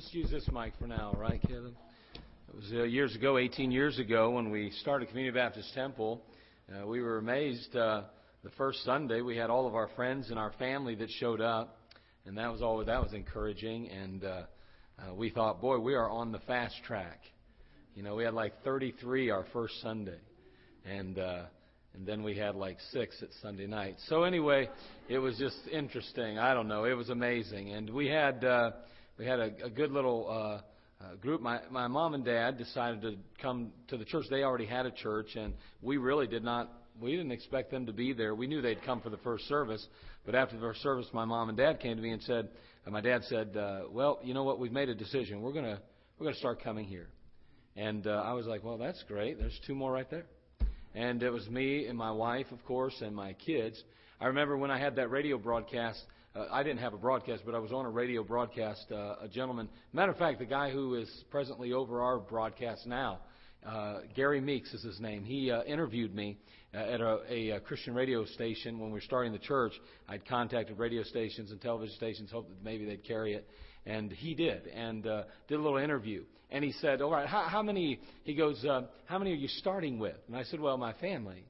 just use this mic for now, right, Kevin? It was uh, years ago, 18 years ago, when we started Community Baptist Temple. Uh, we were amazed. Uh, the first Sunday, we had all of our friends and our family that showed up, and that was all. That was encouraging. And uh, uh, we thought, boy, we are on the fast track. You know, we had like 33 our first Sunday, and uh, and then we had like six at Sunday night. So anyway, it was just interesting. I don't know. It was amazing, and we had uh, we had a, a good little uh, uh, group. My my mom and dad decided to come to the church. They already had a church, and we really did not. We didn't expect them to be there. We knew they'd come for the first service, but after the first service, my mom and dad came to me and said, and my dad said, uh, "Well, you know what? We've made a decision. We're gonna we're gonna start coming here." And uh, I was like, "Well, that's great. There's two more right there." And it was me and my wife, of course, and my kids. I remember when I had that radio broadcast. Uh, I didn't have a broadcast, but I was on a radio broadcast. Uh, a gentleman, matter of fact, the guy who is presently over our broadcast now, uh, Gary Meeks is his name. He uh, interviewed me uh, at a, a, a Christian radio station when we were starting the church. I'd contacted radio stations and television stations, hoped that maybe they'd carry it, and he did, and uh, did a little interview. And he said, "All right, how, how many?" He goes, uh, "How many are you starting with?" And I said, "Well, my family."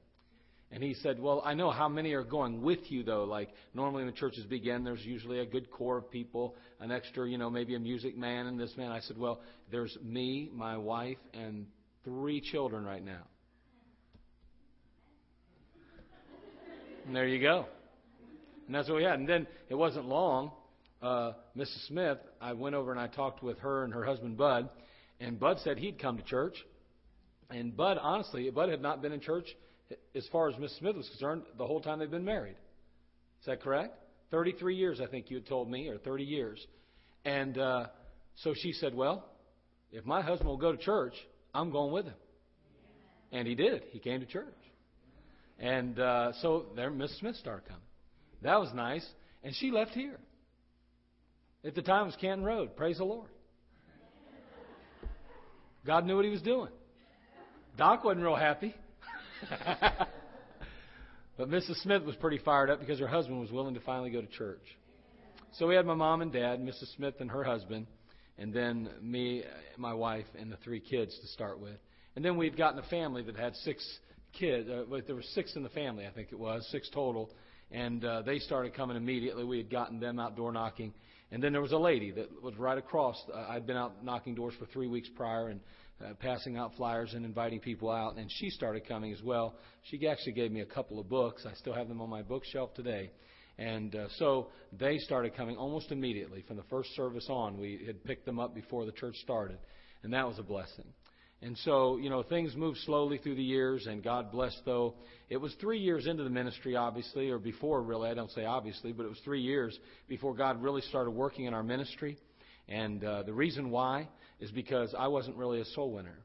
And he said, Well, I know how many are going with you, though. Like, normally when churches begin, there's usually a good core of people, an extra, you know, maybe a music man and this man. I said, Well, there's me, my wife, and three children right now. And there you go. And that's what we had. And then it wasn't long. Uh, Mrs. Smith, I went over and I talked with her and her husband, Bud. And Bud said he'd come to church. And Bud, honestly, Bud had not been in church as far as Miss Smith was concerned, the whole time they've been married. Is that correct? 33 years, I think you had told me, or 30 years. And uh, so she said, Well, if my husband will go to church, I'm going with him. And he did. He came to church. And uh, so there, Miss Smith started coming. That was nice. And she left here. At the time, it was Canton Road. Praise the Lord. God knew what he was doing. Doc wasn't real happy. but Mrs. Smith was pretty fired up because her husband was willing to finally go to church. So we had my mom and dad, Mrs. Smith and her husband, and then me, my wife, and the three kids to start with. And then we'd gotten a family that had six kids. Uh, there were six in the family, I think it was, six total. And uh, they started coming immediately. We had gotten them out door knocking. And then there was a lady that was right across. Uh, I'd been out knocking doors for three weeks prior, and uh, passing out flyers and inviting people out, and she started coming as well. She actually gave me a couple of books. I still have them on my bookshelf today. And uh, so they started coming almost immediately from the first service on. We had picked them up before the church started, and that was a blessing. And so, you know, things moved slowly through the years, and God blessed, though. It was three years into the ministry, obviously, or before, really. I don't say obviously, but it was three years before God really started working in our ministry. And uh, the reason why is because I wasn't really a soul winner.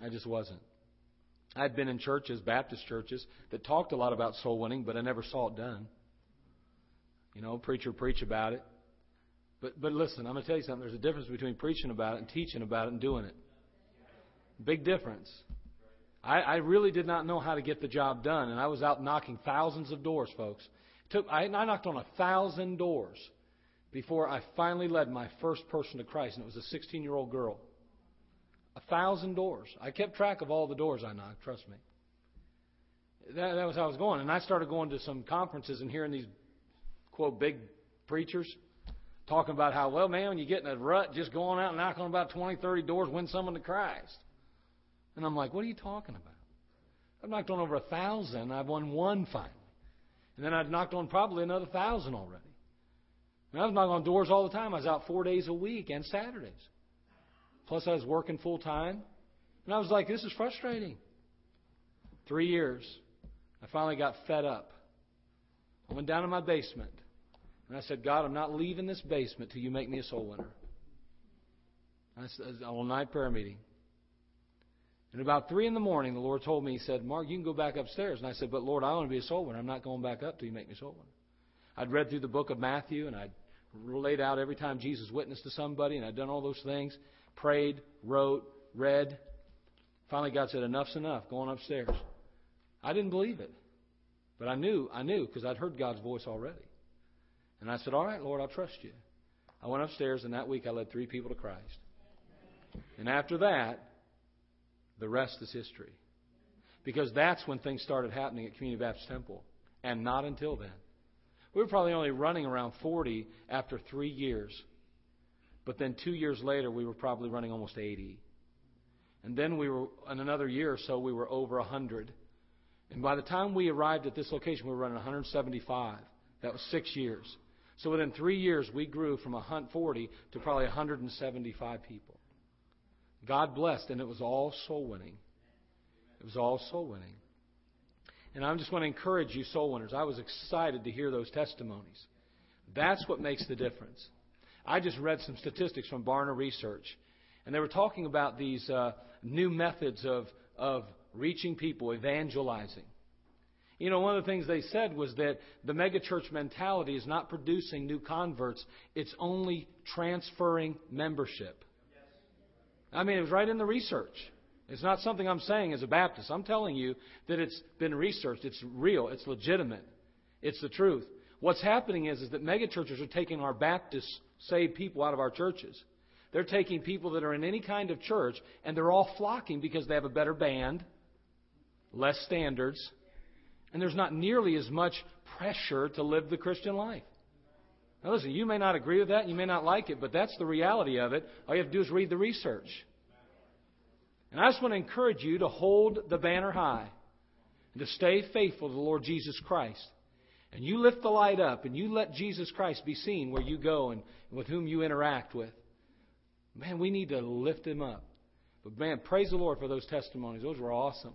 I just wasn't. I'd been in churches, Baptist churches, that talked a lot about soul winning, but I never saw it done. You know, preacher preach about it. But but listen, I'm going to tell you something. There's a difference between preaching about it and teaching about it and doing it. Big difference. I, I really did not know how to get the job done, and I was out knocking thousands of doors, folks. Took I, I knocked on a thousand doors before I finally led my first person to Christ, and it was a 16 year old girl. A thousand doors. I kept track of all the doors I knocked, trust me. That, that was how I was going. And I started going to some conferences and hearing these, quote, big preachers talking about how, well, man, when you get in a rut, just going out and knocking on about 20, 30 doors, win someone to Christ. And I'm like, what are you talking about? I've knocked on over a thousand. I've won one finally. And then I've knocked on probably another thousand already. And I was knocking on doors all the time. I was out four days a week and Saturdays. Plus, I was working full time. And I was like, this is frustrating. Three years. I finally got fed up. I went down to my basement. And I said, God, I'm not leaving this basement till you make me a soul winner. I said, on a night prayer meeting. And about three in the morning, the Lord told me, He said, Mark, you can go back upstairs. And I said, But Lord, I want to be a soul winner. I'm not going back up till you make me a soul winner. I'd read through the book of Matthew and I'd laid out every time Jesus witnessed to somebody, and I'd done all those things, prayed, wrote, read. Finally, God said, "Enough's enough. Going upstairs." I didn't believe it, but I knew, I knew because I'd heard God's voice already. And I said, "All right, Lord, I'll trust you." I went upstairs, and that week I led three people to Christ. And after that, the rest is history. Because that's when things started happening at Community Baptist Temple, and not until then. We were probably only running around 40 after three years. But then two years later, we were probably running almost 80. And then we were, in another year or so, we were over 100. And by the time we arrived at this location, we were running 175. That was six years. So within three years, we grew from 140 to probably 175 people. God blessed, and it was all soul winning. It was all soul winning. And I just want to encourage you, soul winners. I was excited to hear those testimonies. That's what makes the difference. I just read some statistics from Barna Research, and they were talking about these uh, new methods of, of reaching people, evangelizing. You know, one of the things they said was that the megachurch mentality is not producing new converts, it's only transferring membership. I mean, it was right in the research. It's not something I'm saying as a Baptist. I'm telling you that it's been researched. It's real. It's legitimate. It's the truth. What's happening is, is that megachurches are taking our Baptist saved people out of our churches. They're taking people that are in any kind of church, and they're all flocking because they have a better band, less standards, and there's not nearly as much pressure to live the Christian life. Now, listen, you may not agree with that, you may not like it, but that's the reality of it. All you have to do is read the research. And I just want to encourage you to hold the banner high and to stay faithful to the Lord Jesus Christ. And you lift the light up and you let Jesus Christ be seen where you go and with whom you interact with. Man, we need to lift him up. But man, praise the Lord for those testimonies. Those were awesome.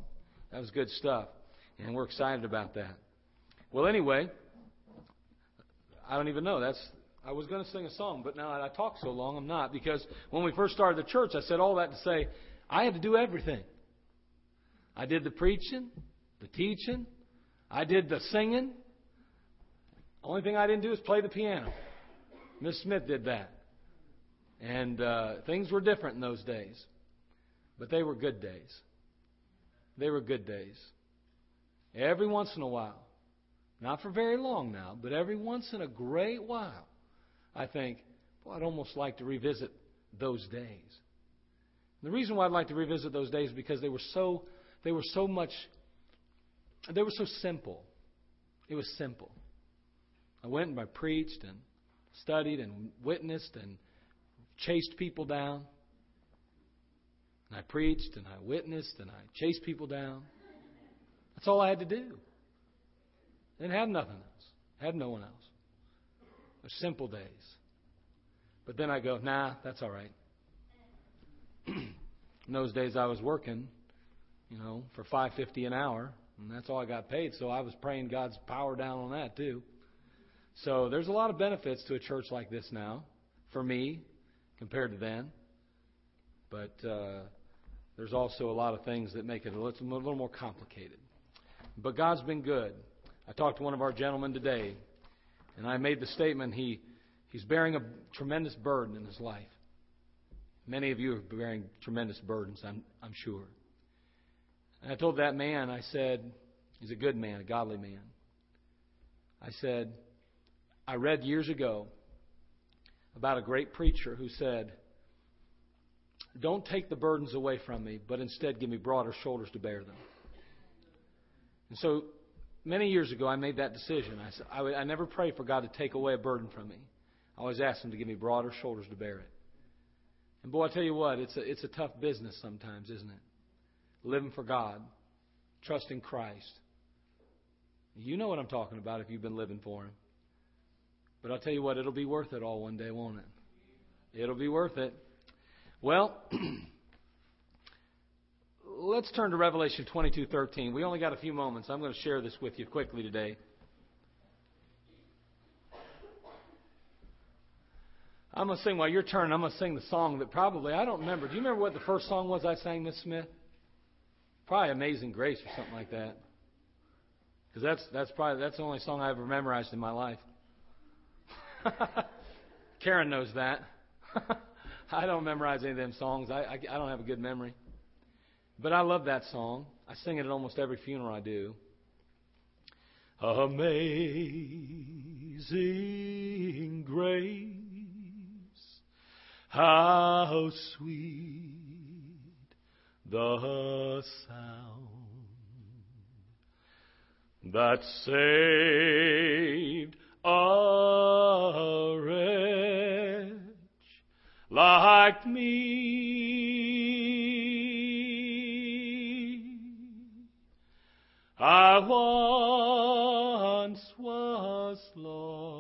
That was good stuff. And we're excited about that. Well, anyway, I don't even know. That's I was going to sing a song, but now I talk so long, I'm not. Because when we first started the church, I said all that to say I had to do everything. I did the preaching, the teaching, I did the singing. Only thing I didn't do is play the piano. Miss Smith did that. And uh, things were different in those days. But they were good days. They were good days. Every once in a while, not for very long now, but every once in a great while, I think, well, I'd almost like to revisit those days. The reason why I'd like to revisit those days is because they were so they were so much they were so simple. It was simple. I went and I preached and studied and witnessed and chased people down. And I preached and I witnessed and I chased people down. That's all I had to do. Didn't have nothing else. Had no one else. They're simple days. But then I go, nah, that's all right. In those days, I was working, you know, for five fifty an hour, and that's all I got paid. So I was praying God's power down on that too. So there's a lot of benefits to a church like this now, for me, compared to then. But uh, there's also a lot of things that make it a little, a little more complicated. But God's been good. I talked to one of our gentlemen today, and I made the statement he he's bearing a tremendous burden in his life. Many of you are bearing tremendous burdens, I'm, I'm sure. And I told that man, I said, he's a good man, a godly man. I said, I read years ago about a great preacher who said, Don't take the burdens away from me, but instead give me broader shoulders to bear them. And so many years ago, I made that decision. I, I, I never pray for God to take away a burden from me. I always ask Him to give me broader shoulders to bear it. And boy, I tell you what, it's a, it's a tough business sometimes, isn't it? Living for God, trusting Christ. You know what I'm talking about if you've been living for Him. But I'll tell you what, it'll be worth it all one day, won't it? It'll be worth it. Well, let's turn to Revelation 22:13. We only got a few moments. I'm going to share this with you quickly today. I'm going to sing while you're turning. I'm going to sing the song that probably I don't remember. Do you remember what the first song was I sang, Miss Smith? Probably "Amazing Grace" or something like that. Because that's that's probably that's the only song I ever memorized in my life. Karen knows that. I don't memorize any of them songs. I, I I don't have a good memory. But I love that song. I sing it at almost every funeral I do. Amazing grace Ah, how sweet the sound that saved a wretch like me. I once was lost,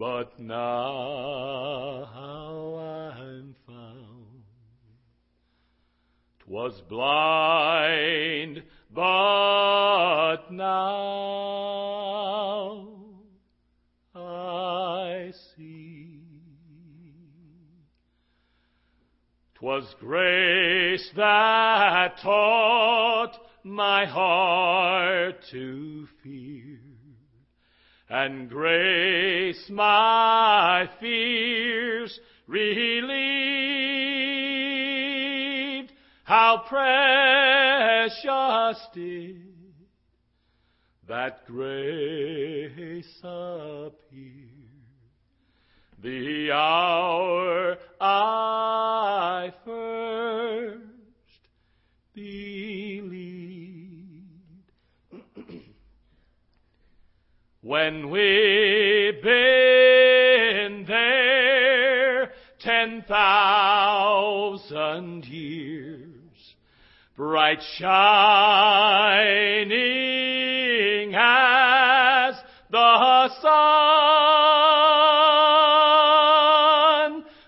but now I'm found. Twas blind, but now I see. Twas grace that taught my heart to fear, and grace my fears relieved. How precious did that grace appear the hour I first believed. When we've been there ten thousand years, bright shining as the sun,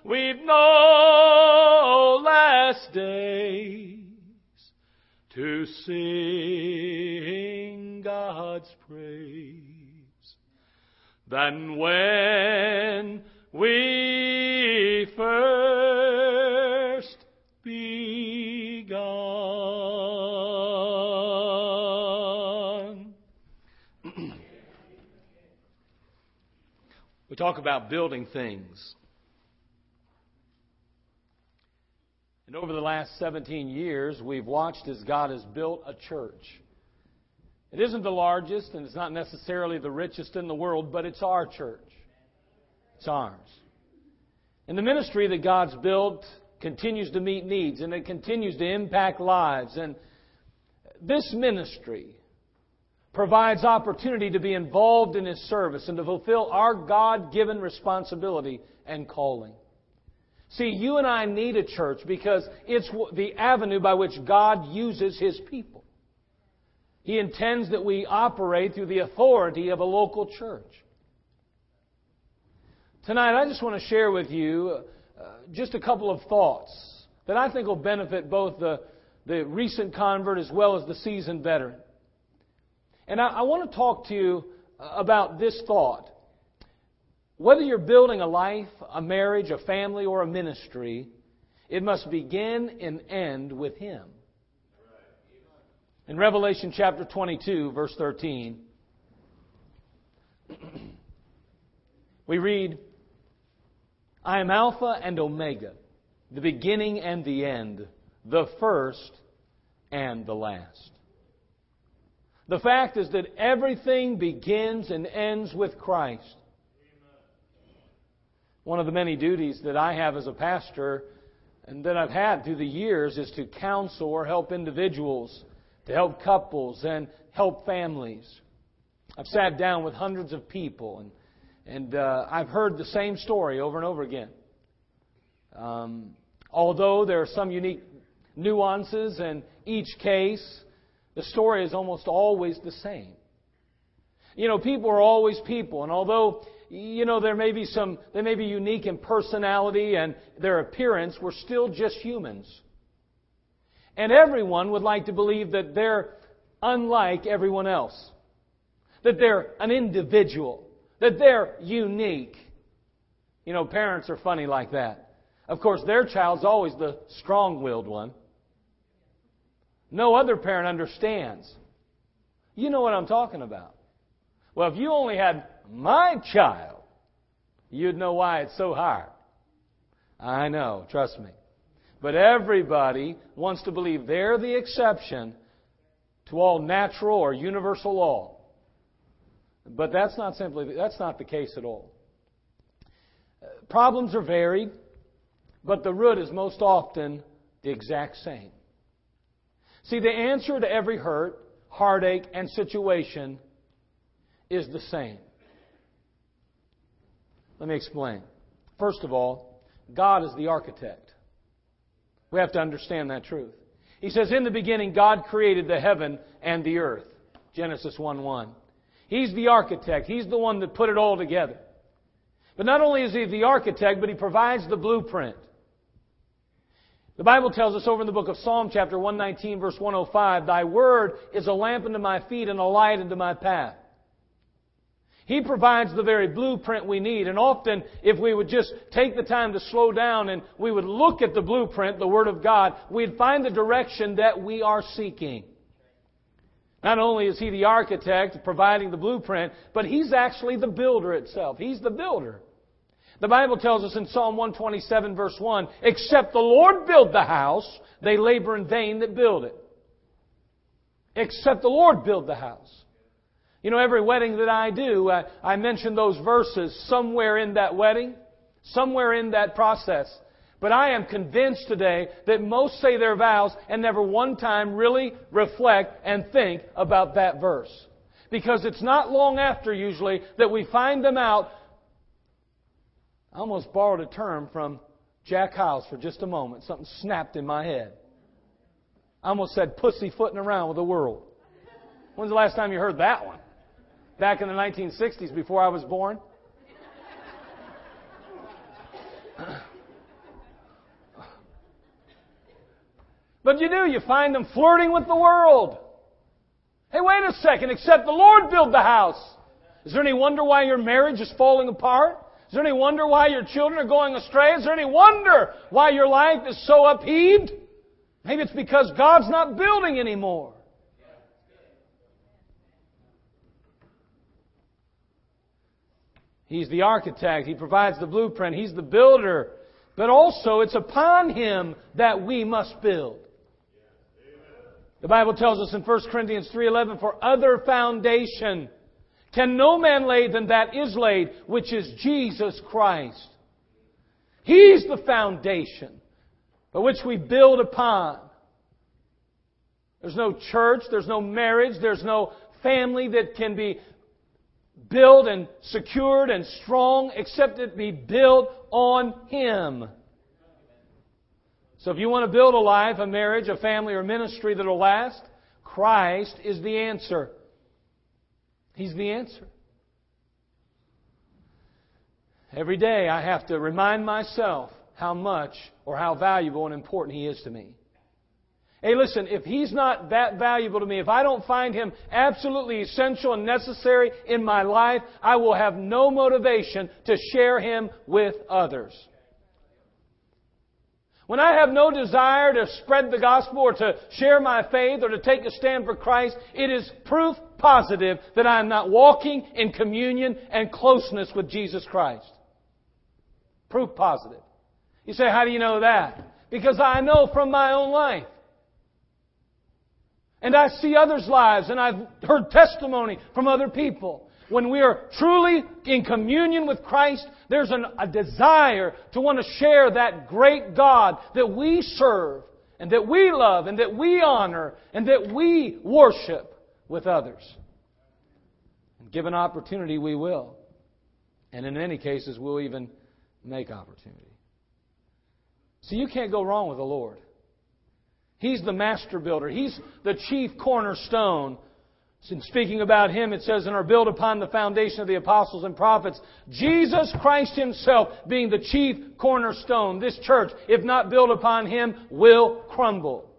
we've no less days to sing than when we first begun. we talk about building things. And over the last 17 years, we've watched as God has built a church. It isn't the largest and it's not necessarily the richest in the world, but it's our church. It's ours. And the ministry that God's built continues to meet needs and it continues to impact lives. And this ministry provides opportunity to be involved in His service and to fulfill our God given responsibility and calling. See, you and I need a church because it's the avenue by which God uses His people. He intends that we operate through the authority of a local church. Tonight, I just want to share with you uh, just a couple of thoughts that I think will benefit both the, the recent convert as well as the seasoned veteran. And I, I want to talk to you about this thought. Whether you're building a life, a marriage, a family, or a ministry, it must begin and end with Him. In Revelation chapter 22, verse 13, we read, I am Alpha and Omega, the beginning and the end, the first and the last. The fact is that everything begins and ends with Christ. One of the many duties that I have as a pastor and that I've had through the years is to counsel or help individuals, to help couples and help families. I've sat down with hundreds of people and and uh, I've heard the same story over and over again. Um, although there are some unique nuances in each case, the story is almost always the same. You know, people are always people, and although you know there may be some, they may be unique in personality and their appearance, we're still just humans. And everyone would like to believe that they're unlike everyone else, that they're an individual that they're unique. You know, parents are funny like that. Of course, their child's always the strong willed one. No other parent understands. You know what I'm talking about. Well, if you only had my child, you'd know why it's so hard. I know, trust me. But everybody wants to believe they're the exception to all natural or universal law. But that's not simply, that's not the case at all. Problems are varied, but the root is most often the exact same. See, the answer to every hurt, heartache, and situation is the same. Let me explain. First of all, God is the architect. We have to understand that truth. He says, In the beginning, God created the heaven and the earth. Genesis 1 1. He's the architect. He's the one that put it all together. But not only is He the architect, but He provides the blueprint. The Bible tells us over in the book of Psalm chapter 119 verse 105, Thy word is a lamp unto my feet and a light unto my path. He provides the very blueprint we need. And often, if we would just take the time to slow down and we would look at the blueprint, the Word of God, we'd find the direction that we are seeking. Not only is He the architect providing the blueprint, but He's actually the builder itself. He's the builder. The Bible tells us in Psalm 127 verse 1, except the Lord build the house, they labor in vain that build it. Except the Lord build the house. You know, every wedding that I do, I, I mention those verses somewhere in that wedding, somewhere in that process. But I am convinced today that most say their vows and never one time really reflect and think about that verse. Because it's not long after, usually, that we find them out. I almost borrowed a term from Jack Hyles for just a moment. Something snapped in my head. I almost said pussyfooting around with the world. When's the last time you heard that one? Back in the 1960s before I was born. But you do, you find them flirting with the world. Hey, wait a second, except the Lord build the house. Is there any wonder why your marriage is falling apart? Is there any wonder why your children are going astray? Is there any wonder why your life is so upheaved? Maybe it's because God's not building anymore. He's the architect. He provides the blueprint. He's the builder. But also, it's upon Him that we must build. The Bible tells us in 1 Corinthians 3.11, For other foundation can no man lay than that is laid, which is Jesus Christ. He's the foundation by which we build upon. There's no church, there's no marriage, there's no family that can be built and secured and strong except it be built on Him. So if you want to build a life, a marriage, a family, or ministry that'll last, Christ is the answer. He's the answer. Every day I have to remind myself how much or how valuable and important He is to me. Hey, listen, if he's not that valuable to me, if I don't find him absolutely essential and necessary in my life, I will have no motivation to share him with others. When I have no desire to spread the gospel or to share my faith or to take a stand for Christ, it is proof positive that I am not walking in communion and closeness with Jesus Christ. Proof positive. You say, how do you know that? Because I know from my own life. And I see others' lives, and I've heard testimony from other people. When we are truly in communion with Christ, there's an, a desire to want to share that great God that we serve, and that we love, and that we honor, and that we worship with others. And given opportunity, we will. And in many cases, we'll even make opportunity. So you can't go wrong with the Lord. He's the master builder. He's the chief cornerstone. In speaking about Him, it says, and are built upon the foundation of the apostles and prophets. Jesus Christ Himself being the chief cornerstone. This church, if not built upon Him, will crumble.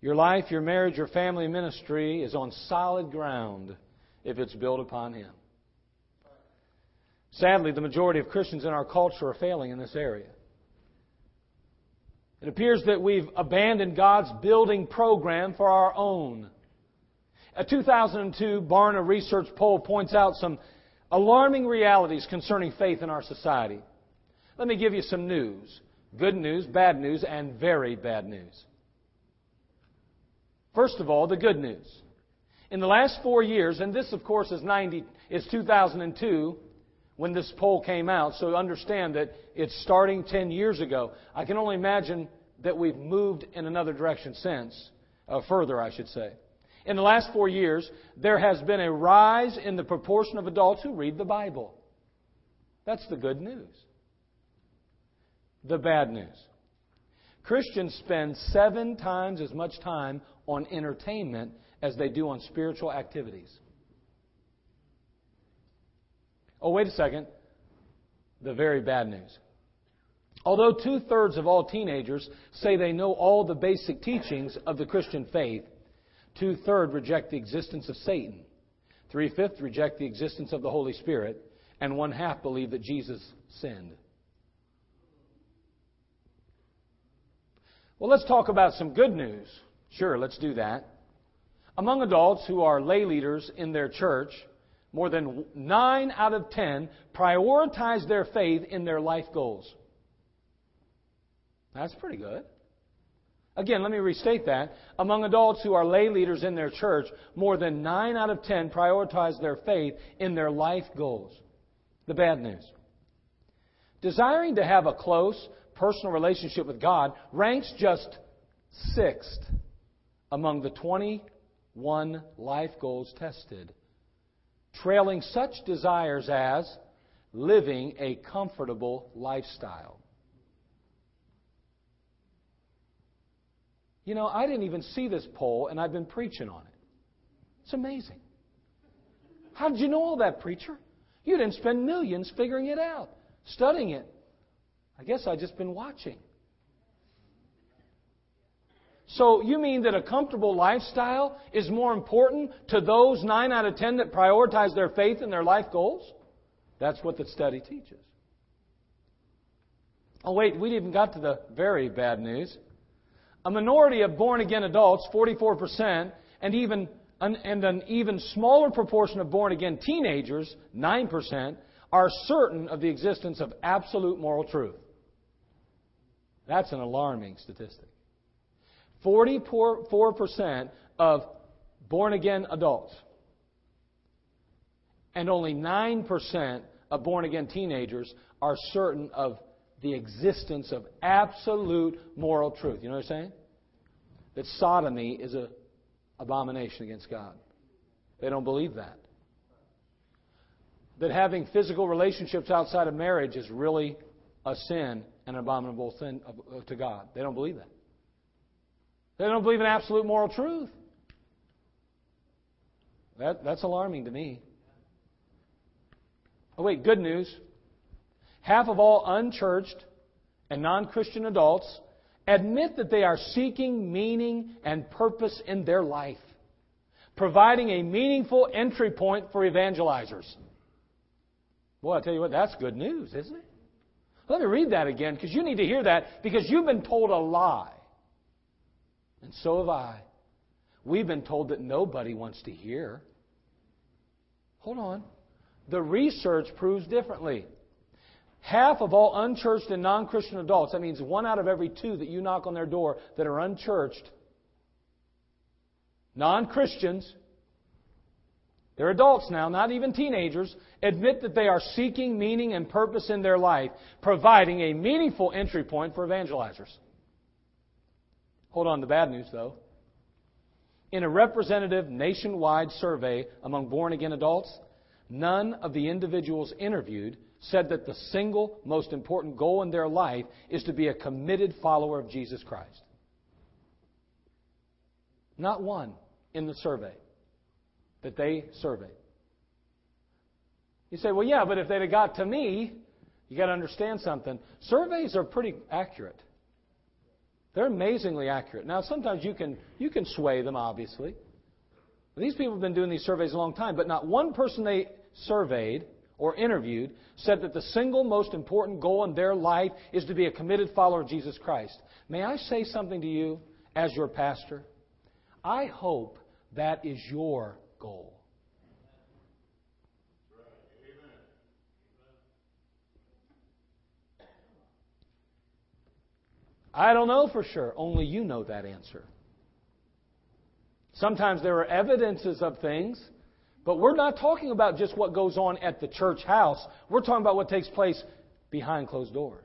Your life, your marriage, your family ministry is on solid ground if it's built upon Him. Sadly, the majority of Christians in our culture are failing in this area. It appears that we've abandoned God's building program for our own. A 2002 Barna research poll points out some alarming realities concerning faith in our society. Let me give you some news good news, bad news, and very bad news. First of all, the good news. In the last four years, and this of course is 90, is 2002 when this poll came out, so understand that it's starting 10 years ago. I can only imagine that we've moved in another direction since, uh, further, I should say. In the last four years, there has been a rise in the proportion of adults who read the Bible. That's the good news. The bad news. Christians spend seven times as much time on entertainment as they do on spiritual activities. Oh, wait a second. The very bad news. Although two thirds of all teenagers say they know all the basic teachings of the Christian faith, two thirds reject the existence of Satan, three fifths reject the existence of the Holy Spirit, and one half believe that Jesus sinned. Well, let's talk about some good news. Sure, let's do that. Among adults who are lay leaders in their church, more than 9 out of 10 prioritize their faith in their life goals. That's pretty good. Again, let me restate that. Among adults who are lay leaders in their church, more than 9 out of 10 prioritize their faith in their life goals. The bad news. Desiring to have a close, personal relationship with God ranks just sixth among the 21 life goals tested trailing such desires as living a comfortable lifestyle. You know, I didn't even see this poll, and I've been preaching on it. It's amazing. How did you know all that, preacher? You didn't spend millions figuring it out, studying it. I guess I've just been watching. So you mean that a comfortable lifestyle is more important to those 9 out of 10 that prioritize their faith and their life goals? That's what the study teaches. Oh, wait, we even got to the very bad news. A minority of born again adults, 44%, and even an, and an even smaller proportion of born again teenagers, 9%, are certain of the existence of absolute moral truth. That's an alarming statistic. 44% of born again adults and only 9% of born again teenagers are certain of the existence of absolute moral truth. You know what I'm saying? That sodomy is an abomination against God. They don't believe that. That having physical relationships outside of marriage is really a sin and an abominable sin uh, to God. They don't believe that. They don't believe in absolute moral truth. That, that's alarming to me. Oh, wait, good news. Half of all unchurched and non Christian adults admit that they are seeking meaning and purpose in their life, providing a meaningful entry point for evangelizers. Boy, I tell you what, that's good news, isn't it? Let me read that again because you need to hear that because you've been told a lie. And so have I. We've been told that nobody wants to hear. Hold on. The research proves differently. Half of all unchurched and non Christian adults, that means one out of every two that you knock on their door that are unchurched, non Christians, they're adults now, not even teenagers, admit that they are seeking meaning and purpose in their life, providing a meaningful entry point for evangelizers. Hold on, the bad news though. In a representative nationwide survey among born again adults, none of the individuals interviewed said that the single most important goal in their life is to be a committed follower of Jesus Christ. Not one in the survey that they surveyed. You say, well, yeah, but if they'd have got to me, you got to understand something. Surveys are pretty accurate. They're amazingly accurate. Now, sometimes you can, you can sway them, obviously. These people have been doing these surveys a long time, but not one person they surveyed or interviewed said that the single most important goal in their life is to be a committed follower of Jesus Christ. May I say something to you as your pastor? I hope that is your goal. I don't know for sure. Only you know that answer. Sometimes there are evidences of things, but we're not talking about just what goes on at the church house. We're talking about what takes place behind closed doors.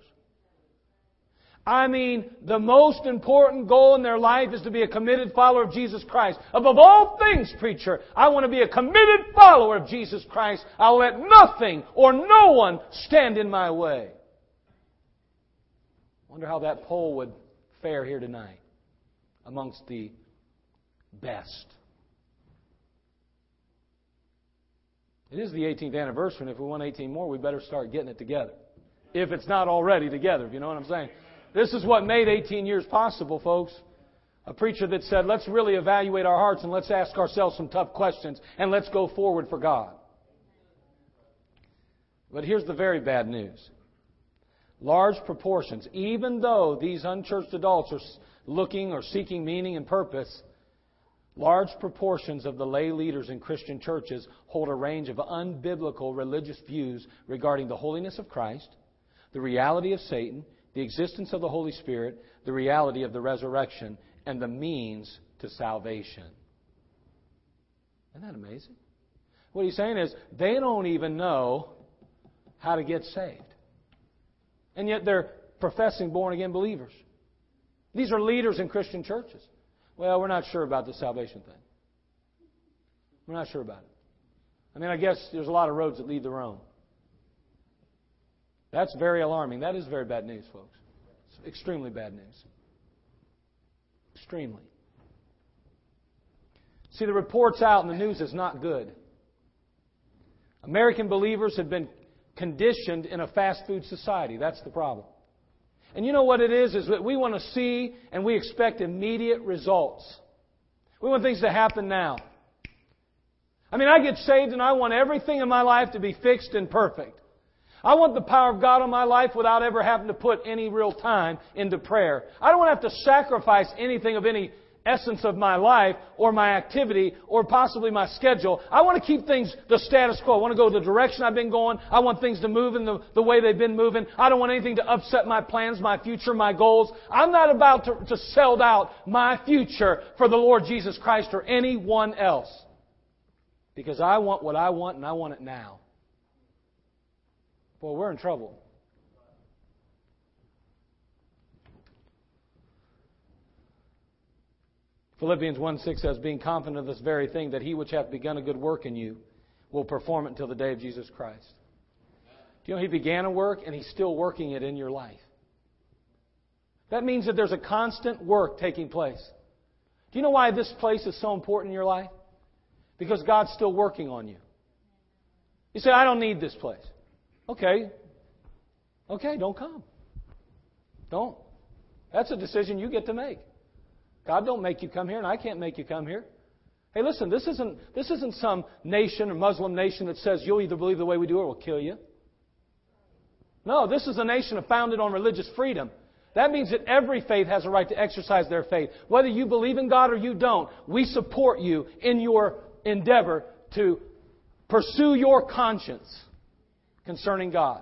I mean, the most important goal in their life is to be a committed follower of Jesus Christ. Above all things, preacher, I want to be a committed follower of Jesus Christ. I'll let nothing or no one stand in my way. Wonder how that poll would fare here tonight amongst the best. It is the 18th anniversary, and if we want 18 more, we better start getting it together. If it's not already together, if you know what I'm saying. This is what made 18 years possible, folks. A preacher that said, let's really evaluate our hearts and let's ask ourselves some tough questions and let's go forward for God. But here's the very bad news. Large proportions, even though these unchurched adults are looking or seeking meaning and purpose, large proportions of the lay leaders in Christian churches hold a range of unbiblical religious views regarding the holiness of Christ, the reality of Satan, the existence of the Holy Spirit, the reality of the resurrection, and the means to salvation. Isn't that amazing? What he's saying is they don't even know how to get saved. And yet they're professing born again believers. These are leaders in Christian churches. Well, we're not sure about the salvation thing. We're not sure about it. I mean, I guess there's a lot of roads that lead to Rome. That's very alarming. That is very bad news, folks. It's extremely bad news. Extremely. See, the reports out and the news is not good. American believers have been conditioned in a fast food society. That's the problem. And you know what it is? Is that we want to see and we expect immediate results. We want things to happen now. I mean, I get saved and I want everything in my life to be fixed and perfect. I want the power of God on my life without ever having to put any real time into prayer. I don't want to have to sacrifice anything of any essence of my life or my activity or possibly my schedule. I want to keep things the status quo. I want to go the direction I've been going. I want things to move in the, the way they've been moving. I don't want anything to upset my plans, my future, my goals. I'm not about to, to sell out my future for the Lord Jesus Christ or anyone else. Because I want what I want and I want it now. Boy, we're in trouble. Philippians 1 6 says, Being confident of this very thing, that he which hath begun a good work in you will perform it until the day of Jesus Christ. Do you know he began a work and he's still working it in your life? That means that there's a constant work taking place. Do you know why this place is so important in your life? Because God's still working on you. You say, I don't need this place. Okay. Okay, don't come. Don't. That's a decision you get to make. God don't make you come here, and I can't make you come here. Hey, listen, this isn't, this isn't some nation or Muslim nation that says you'll either believe the way we do or we'll kill you. No, this is a nation founded on religious freedom. That means that every faith has a right to exercise their faith. Whether you believe in God or you don't, we support you in your endeavor to pursue your conscience concerning God.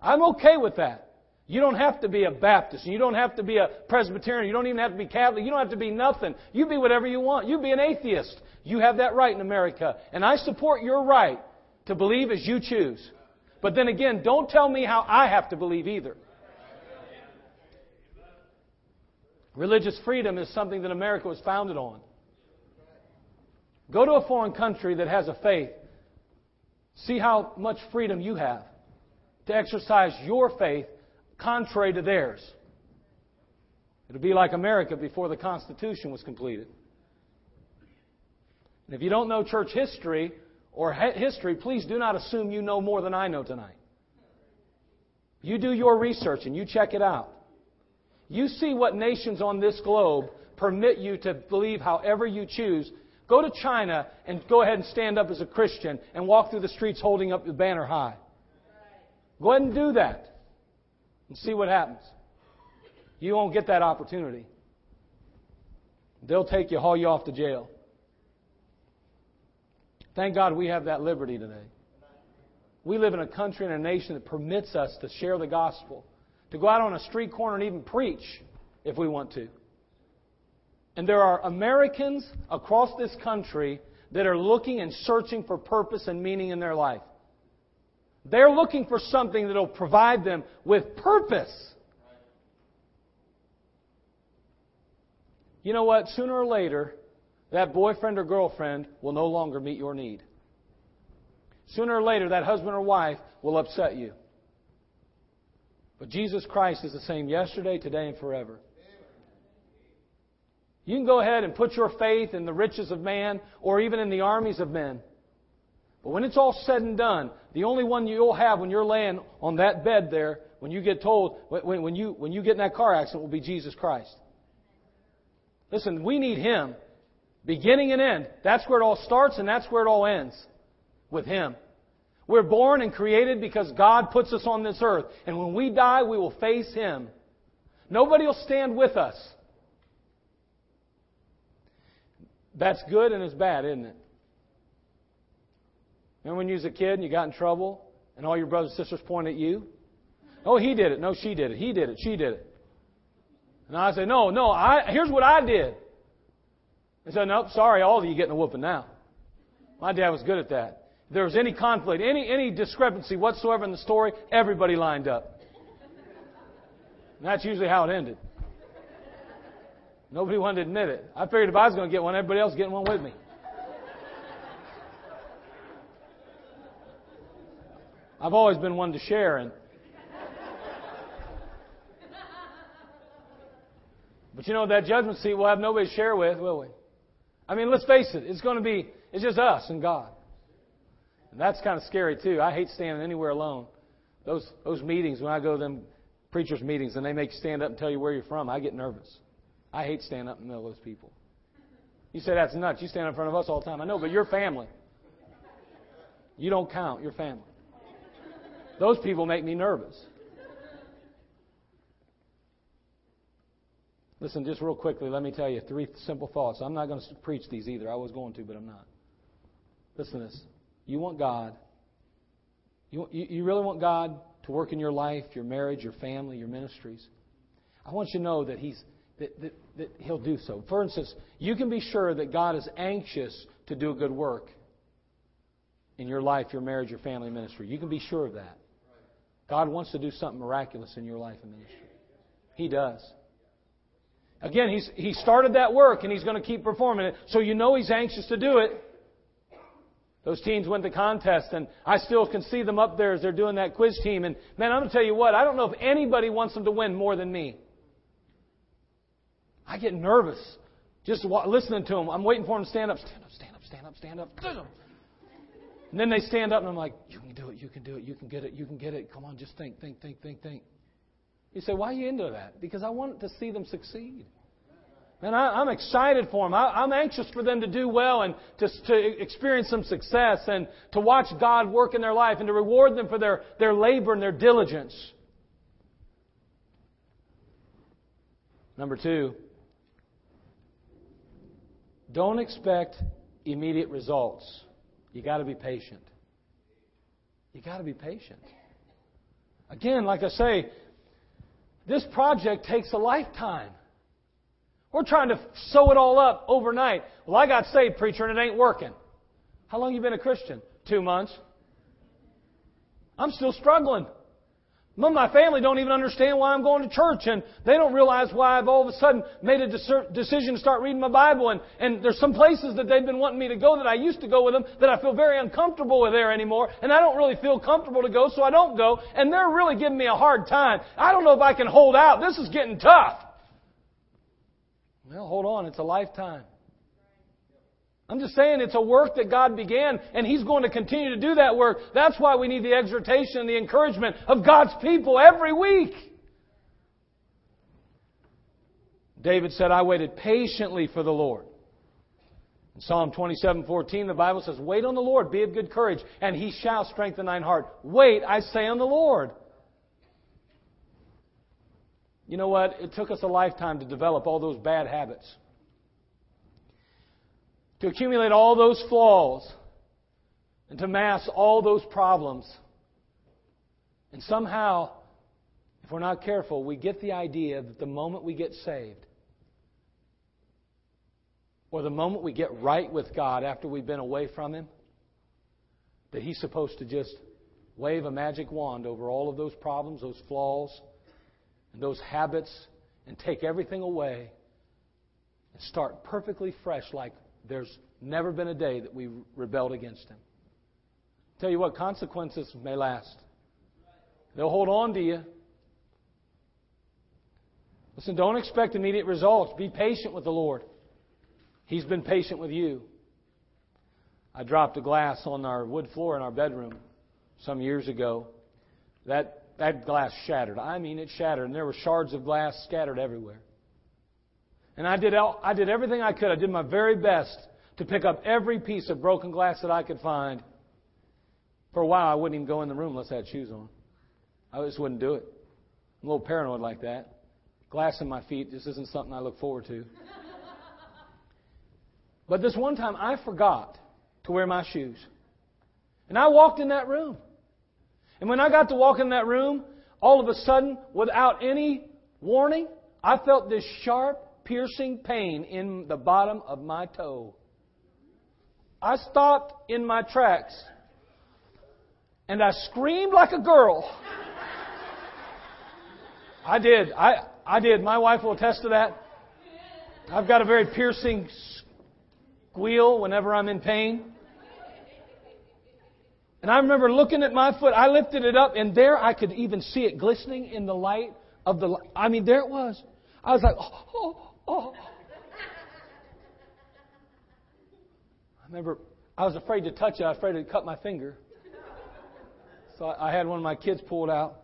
I'm okay with that. You don't have to be a Baptist. You don't have to be a Presbyterian. You don't even have to be Catholic. You don't have to be nothing. You be whatever you want. You be an atheist. You have that right in America. And I support your right to believe as you choose. But then again, don't tell me how I have to believe either. Religious freedom is something that America was founded on. Go to a foreign country that has a faith See how much freedom you have to exercise your faith contrary to theirs. It'll be like America before the Constitution was completed. And if you don't know church history or history, please do not assume you know more than I know tonight. You do your research and you check it out. You see what nations on this globe permit you to believe however you choose Go to China and go ahead and stand up as a Christian and walk through the streets holding up the banner high. Go ahead and do that and see what happens. You won't get that opportunity. They'll take you, haul you off to jail. Thank God we have that liberty today. We live in a country and a nation that permits us to share the gospel, to go out on a street corner and even preach if we want to. And there are Americans across this country that are looking and searching for purpose and meaning in their life. They're looking for something that will provide them with purpose. You know what? Sooner or later, that boyfriend or girlfriend will no longer meet your need. Sooner or later, that husband or wife will upset you. But Jesus Christ is the same yesterday, today, and forever. You can go ahead and put your faith in the riches of man or even in the armies of men. But when it's all said and done, the only one you'll have when you're laying on that bed there, when you get told, when, when, you, when you get in that car accident, will be Jesus Christ. Listen, we need Him. Beginning and end. That's where it all starts and that's where it all ends. With Him. We're born and created because God puts us on this earth. And when we die, we will face Him. Nobody will stand with us. That's good and it's bad, isn't it? Remember when you was a kid and you got in trouble and all your brothers and sisters pointed at you? Oh, he did it. No, she did it. He did it. She did it. And I say, no, no, I, here's what I did. They said, nope, sorry, all of you getting a whooping now. My dad was good at that. If there was any conflict, any, any discrepancy whatsoever in the story, everybody lined up. And that's usually how it ended. Nobody wanted to admit it. I figured if I was going to get one, everybody else was getting one with me. I've always been one to share, and but you know that judgment seat we'll have nobody to share with, will we? I mean, let's face it, it's going to be it's just us and God, and that's kind of scary too. I hate standing anywhere alone. Those those meetings when I go to them preachers meetings and they make you stand up and tell you where you're from, I get nervous. I hate standing up in the middle of those people. You say that's nuts. You stand in front of us all the time. I know, but you're family. You don't count. You're family. Those people make me nervous. Listen, just real quickly, let me tell you three simple thoughts. I'm not going to preach these either. I was going to, but I'm not. Listen to this. You want God. You, you, really want God to work in your life, your marriage, your family, your ministries. I want you to know that He's that, that, that He'll do so. For instance, you can be sure that God is anxious to do a good work in your life, your marriage, your family ministry. You can be sure of that. God wants to do something miraculous in your life and ministry. He does. Again, he's, he started that work and he's going to keep performing it, so you know he's anxious to do it. Those teams went to contest, and I still can see them up there as they're doing that quiz team. And man, I'm going to tell you what, I don't know if anybody wants them to win more than me. I get nervous just listening to them. I'm waiting for them to stand up, stand up, stand up, stand up, stand up. And then they stand up, and I'm like, you can do it, you can do it, you can get it, you can get it. Come on, just think, think, think, think, think. You say, why are you into that? Because I want to see them succeed. And I, am excited for them. I, am anxious for them to do well and to, to experience some success and to watch God work in their life and to reward them for their, their labor and their diligence. Number two, don't expect immediate results. You got to be patient. You got to be patient. Again, like I say, this project takes a lifetime. We're trying to sew it all up overnight. Well, I got saved, preacher, and it ain't working. How long you been a Christian? Two months. I'm still struggling. Some of my family don't even understand why I'm going to church, and they don't realize why I've all of a sudden made a decision to start reading my Bible. And, and there's some places that they've been wanting me to go that I used to go with them that I feel very uncomfortable with there anymore, and I don't really feel comfortable to go, so I don't go. And they're really giving me a hard time. I don't know if I can hold out. This is getting tough. Well, hold on. It's a lifetime. I'm just saying it's a work that God began, and He's going to continue to do that work. That's why we need the exhortation and the encouragement of God's people every week. David said, I waited patiently for the Lord. In Psalm 27:14, the Bible says, Wait on the Lord, be of good courage, and He shall strengthen thine heart. Wait, I say, on the Lord. You know what? It took us a lifetime to develop all those bad habits to accumulate all those flaws and to mask all those problems. And somehow, if we're not careful, we get the idea that the moment we get saved, or the moment we get right with God after we've been away from Him, that He's supposed to just wave a magic wand over all of those problems, those flaws, and those habits, and take everything away and start perfectly fresh like there's never been a day that we rebelled against Him. Tell you what, consequences may last. They'll hold on to you. Listen, don't expect immediate results. Be patient with the Lord. He's been patient with you. I dropped a glass on our wood floor in our bedroom some years ago. That, that glass shattered. I mean, it shattered, and there were shards of glass scattered everywhere. And I did, I did everything I could. I did my very best to pick up every piece of broken glass that I could find. For a while, I wouldn't even go in the room unless I had shoes on. I just wouldn't do it. I'm a little paranoid like that. Glass in my feet just isn't something I look forward to. But this one time, I forgot to wear my shoes. And I walked in that room. And when I got to walk in that room, all of a sudden, without any warning, I felt this sharp, piercing pain in the bottom of my toe. I stopped in my tracks and I screamed like a girl. I did. I, I did. My wife will attest to that. I've got a very piercing squeal whenever I'm in pain. And I remember looking at my foot. I lifted it up, and there I could even see it glistening in the light of the. I mean, there it was. I was like, oh, oh, oh. I remember I was afraid to touch it. I was afraid to cut my finger. So I had one of my kids pull it out.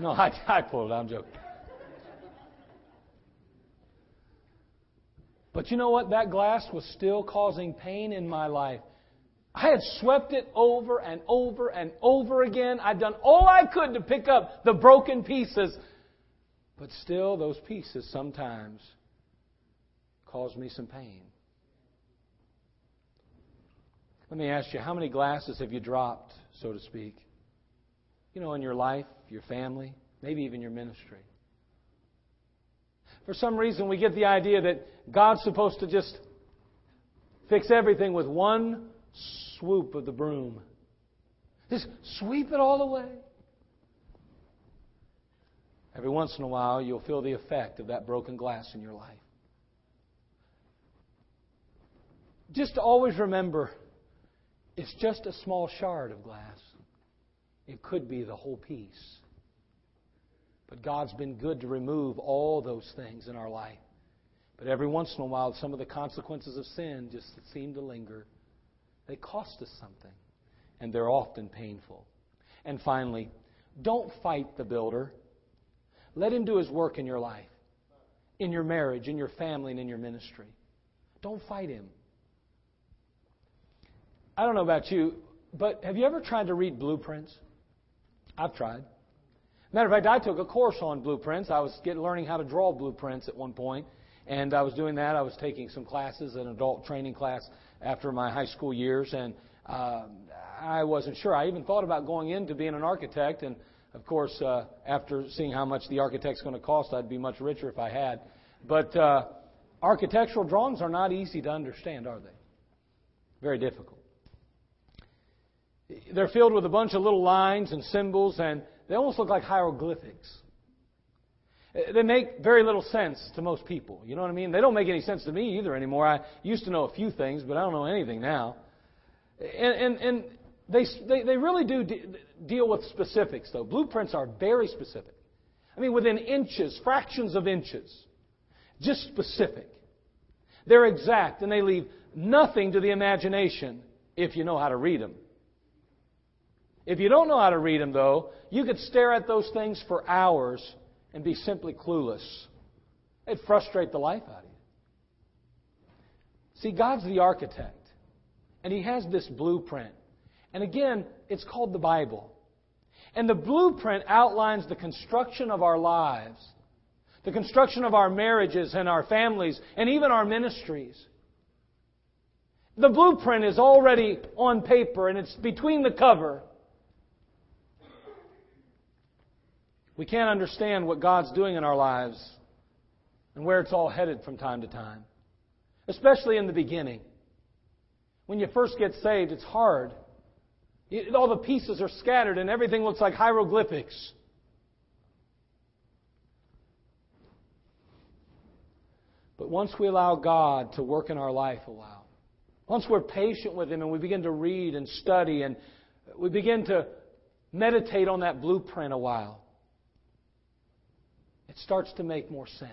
No, I, I pulled it out. I'm joking. But you know what? That glass was still causing pain in my life. I had swept it over and over and over again. I'd done all I could to pick up the broken pieces. But still, those pieces sometimes cause me some pain. Let me ask you, how many glasses have you dropped, so to speak? You know, in your life, your family, maybe even your ministry. For some reason, we get the idea that God's supposed to just fix everything with one swoop of the broom. Just sweep it all away. Every once in a while, you'll feel the effect of that broken glass in your life. Just always remember it's just a small shard of glass. It could be the whole piece. But God's been good to remove all those things in our life. But every once in a while, some of the consequences of sin just seem to linger. They cost us something, and they're often painful. And finally, don't fight the builder. Let him do his work in your life, in your marriage, in your family, and in your ministry. Don't fight him. I don't know about you, but have you ever tried to read blueprints? I've tried. Matter of fact, I took a course on blueprints. I was learning how to draw blueprints at one point, and I was doing that. I was taking some classes, an adult training class after my high school years, and uh, I wasn't sure. I even thought about going into being an architect, and of course, uh, after seeing how much the architect's going to cost, I'd be much richer if I had. But uh, architectural drawings are not easy to understand, are they? Very difficult. They're filled with a bunch of little lines and symbols, and they almost look like hieroglyphics. They make very little sense to most people. You know what I mean? They don't make any sense to me either anymore. I used to know a few things, but I don't know anything now. And, and, and they, they, they really do de- deal with specifics, though. Blueprints are very specific. I mean, within inches, fractions of inches. Just specific. They're exact, and they leave nothing to the imagination if you know how to read them. If you don't know how to read them, though, you could stare at those things for hours and be simply clueless. It'd frustrate the life out of you. See, God's the architect, and He has this blueprint. And again, it's called the Bible. And the blueprint outlines the construction of our lives, the construction of our marriages and our families, and even our ministries. The blueprint is already on paper, and it's between the cover We can't understand what God's doing in our lives and where it's all headed from time to time. especially in the beginning. When you first get saved, it's hard. All the pieces are scattered and everything looks like hieroglyphics. But once we allow God to work in our life a while, once we're patient with Him and we begin to read and study and we begin to meditate on that blueprint a while, it starts to make more sense.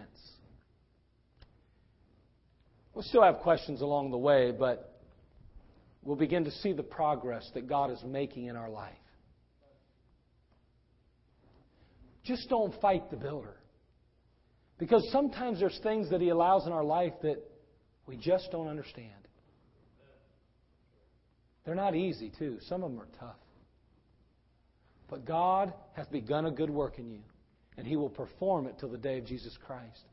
We'll still have questions along the way, but we'll begin to see the progress that God is making in our life. Just don't fight the builder. Because sometimes there's things that He allows in our life that we just don't understand. They're not easy, too. Some of them are tough. But God hath begun a good work in you, and He will perform it till the day of Jesus Christ.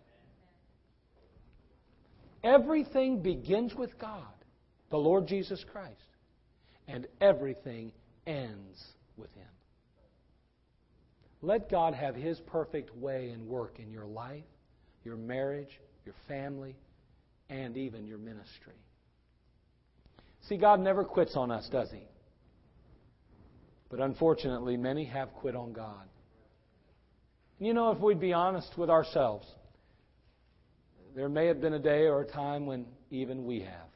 Everything begins with God, the Lord Jesus Christ, and everything ends with Him. Let God have His perfect way and work in your life, your marriage, your family, and even your ministry. See, God never quits on us, does He? But unfortunately, many have quit on God. You know, if we'd be honest with ourselves, there may have been a day or a time when even we have.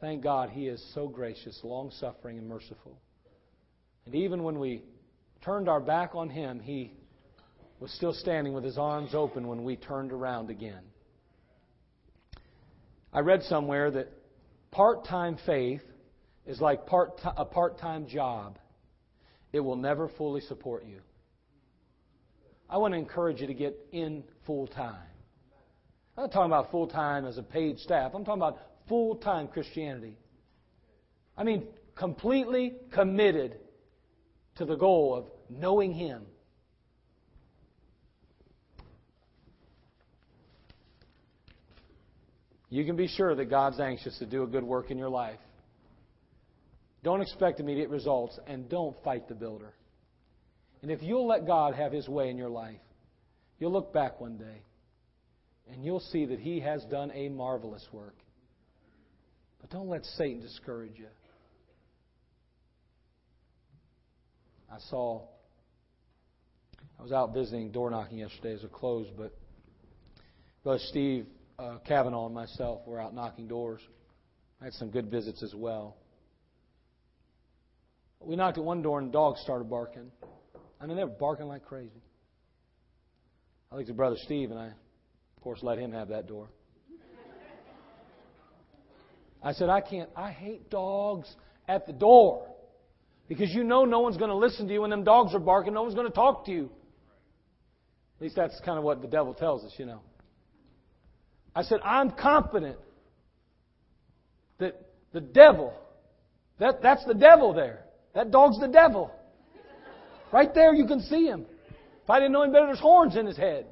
Thank God He is so gracious, long suffering, and merciful. And even when we turned our back on Him, He was still standing with His arms open when we turned around again. I read somewhere that part time faith is like part a part time job, it will never fully support you. I want to encourage you to get in full time. I'm not talking about full time as a paid staff. I'm talking about full time Christianity. I mean, completely committed to the goal of knowing Him. You can be sure that God's anxious to do a good work in your life. Don't expect immediate results and don't fight the builder. And if you'll let God have His way in your life, you'll look back one day and you'll see that He has done a marvelous work. But don't let Satan discourage you. I saw, I was out visiting, door knocking yesterday as it closed, but Brother Steve uh, Kavanaugh and myself were out knocking doors. I had some good visits as well. We knocked at one door and dogs started barking. I mean, they were barking like crazy. I looked at Brother Steve and I, of course, let him have that door. I said, I can't, I hate dogs at the door. Because you know no one's going to listen to you when them dogs are barking, no one's going to talk to you. At least that's kind of what the devil tells us, you know. I said, I'm confident that the devil, that, that's the devil there. That dog's the devil. Right there, you can see him. If I didn't know him better, there's horns in his head.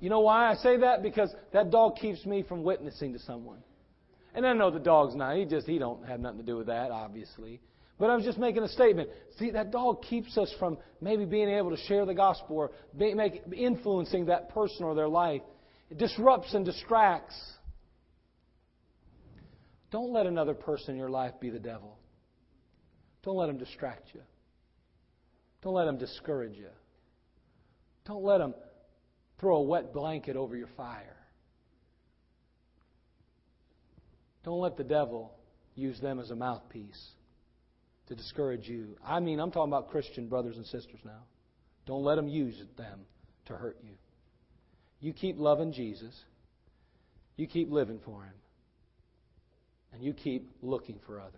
You know why I say that? Because that dog keeps me from witnessing to someone. And I know the dog's not. He just he don't have nothing to do with that, obviously. But I was just making a statement. See, that dog keeps us from maybe being able to share the gospel or be, make, influencing that person or their life. It disrupts and distracts. Don't let another person in your life be the devil. Don't let them distract you. Don't let them discourage you. Don't let him throw a wet blanket over your fire. Don't let the devil use them as a mouthpiece to discourage you. I mean, I'm talking about Christian brothers and sisters now. Don't let them use them to hurt you. You keep loving Jesus. You keep living for Him. And you keep looking for others.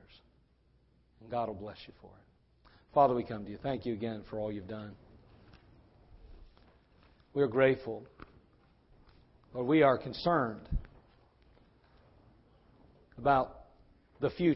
And God will bless you for it. Father, we come to you. Thank you again for all you've done. We are grateful. Lord, we are concerned about the future.